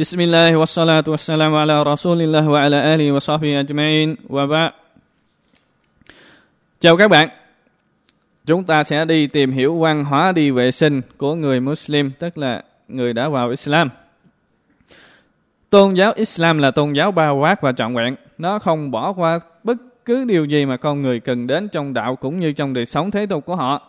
بسم الله والصلاة والسلام على رسول الله وعلى آله وصحبه أجمعين وبعد Chào các bạn Chúng ta sẽ đi tìm hiểu văn hóa đi vệ sinh của người Muslim Tức là người đã vào Islam Tôn giáo Islam là tôn giáo bao quát và trọn vẹn Nó không bỏ qua bất cứ điều gì mà con người cần đến trong đạo cũng như trong đời sống thế tục của họ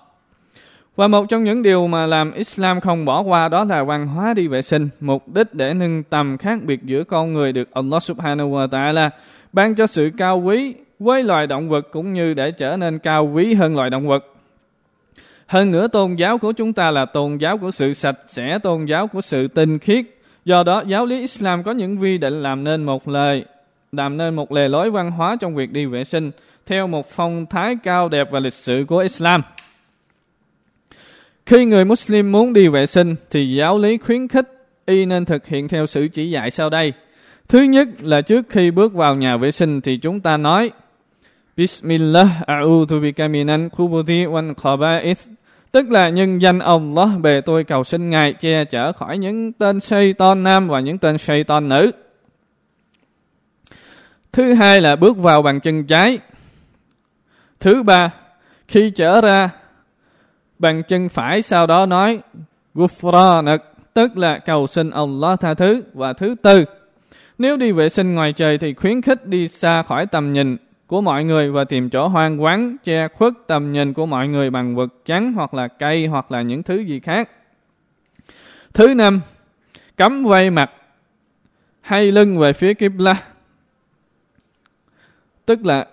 và một trong những điều mà làm Islam không bỏ qua đó là văn hóa đi vệ sinh, mục đích để nâng tầm khác biệt giữa con người được Allah subhanahu wa ta'ala ban cho sự cao quý với loài động vật cũng như để trở nên cao quý hơn loài động vật. Hơn nữa tôn giáo của chúng ta là tôn giáo của sự sạch sẽ, tôn giáo của sự tinh khiết. Do đó giáo lý Islam có những vi định làm nên một lời, làm nên một lề lối văn hóa trong việc đi vệ sinh theo một phong thái cao đẹp và lịch sử của Islam. Khi người Muslim muốn đi vệ sinh thì giáo lý khuyến khích y nên thực hiện theo sự chỉ dạy sau đây. Thứ nhất là trước khi bước vào nhà vệ sinh thì chúng ta nói Bismillah a'udhu bika minan khubuthi wal khaba'ith Tức là nhân danh Allah bề tôi cầu xin Ngài che chở khỏi những tên Satan nam và những tên Satan nữ. Thứ hai là bước vào bằng chân trái. Thứ ba, khi trở ra bằng chân phải sau đó nói Gufranak tức là cầu xin Allah tha thứ và thứ tư nếu đi vệ sinh ngoài trời thì khuyến khích đi xa khỏi tầm nhìn của mọi người và tìm chỗ hoang vắng che khuất tầm nhìn của mọi người bằng vật trắng hoặc là cây hoặc là những thứ gì khác. Thứ năm, cấm quay mặt hay lưng về phía Qibla. Tức là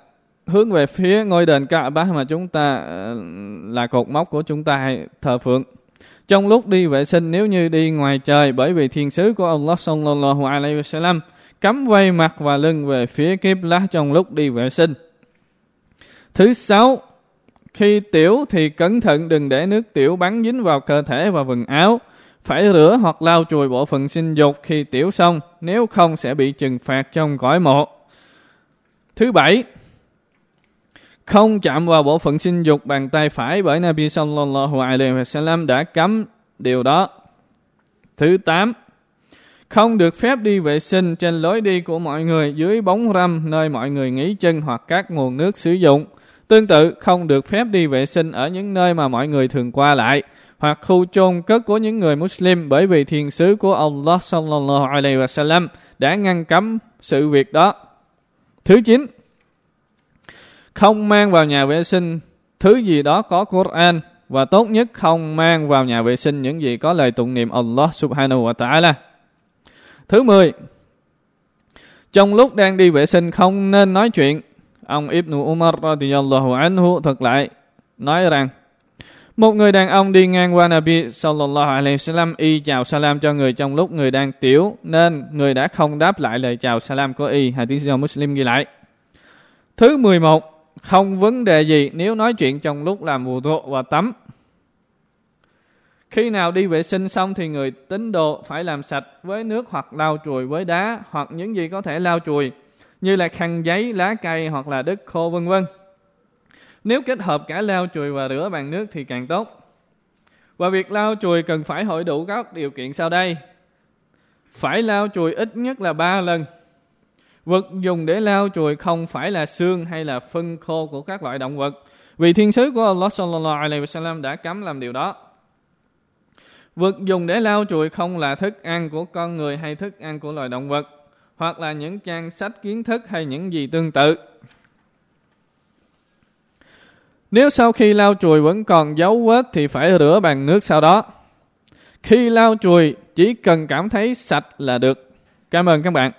hướng về phía ngôi đền Kaaba mà chúng ta ờ, là cột mốc của chúng ta thờ phượng. Trong lúc đi vệ sinh nếu như đi ngoài trời bởi vì thiên sứ của Allah sallallahu alaihi wasallam cấm quay mặt và lưng về phía kiếp lá trong lúc đi vệ sinh. Thứ sáu, khi tiểu thì cẩn thận đừng để nước tiểu bắn dính vào cơ thể và quần áo. Phải rửa hoặc lau chùi bộ phận sinh dục khi tiểu xong, nếu không sẽ bị trừng phạt trong cõi mộ. Thứ bảy, không chạm vào bộ phận sinh dục bằng tay phải bởi Nabi sallallahu alaihi wasallam đã cấm điều đó. Thứ tám, không được phép đi vệ sinh trên lối đi của mọi người dưới bóng râm nơi mọi người nghỉ chân hoặc các nguồn nước sử dụng. Tương tự, không được phép đi vệ sinh ở những nơi mà mọi người thường qua lại hoặc khu chôn cất của những người Muslim bởi vì thiền sứ của Allah sallallahu alaihi wasallam đã ngăn cấm sự việc đó. Thứ chín, không mang vào nhà vệ sinh thứ gì đó có Quran và tốt nhất, không mang vào nhà vệ sinh những gì có lời tụng niệm Allah subhanahu wa ta'ala. Thứ 10. Trong lúc đang đi vệ sinh, không nên nói chuyện. Ông Ibn Umar radiyallahu anhu thuật lại, nói rằng, một người đàn ông đi ngang qua Nabi sallallahu alaihi wasallam, y chào salam cho người trong lúc người đang tiểu nên người đã không đáp lại lời chào salam của y. Hadith do Muslim ghi lại. Thứ 11 không vấn đề gì nếu nói chuyện trong lúc làm mùa rộ và tắm. Khi nào đi vệ sinh xong thì người tín đồ phải làm sạch với nước hoặc lau chùi với đá hoặc những gì có thể lau chùi như là khăn giấy, lá cây hoặc là đất khô vân vân. Nếu kết hợp cả lau chùi và rửa bằng nước thì càng tốt. Và việc lau chùi cần phải hội đủ các điều kiện sau đây. Phải lau chùi ít nhất là 3 lần Vật dùng để lau chùi không phải là xương hay là phân khô của các loại động vật. Vì thiên sứ của Allah sallallahu alaihi wasallam đã cấm làm điều đó. Vật dùng để lau chùi không là thức ăn của con người hay thức ăn của loài động vật, hoặc là những trang sách kiến thức hay những gì tương tự. Nếu sau khi lau chùi vẫn còn dấu vết thì phải rửa bằng nước sau đó. Khi lau chùi chỉ cần cảm thấy sạch là được. Cảm ơn các bạn.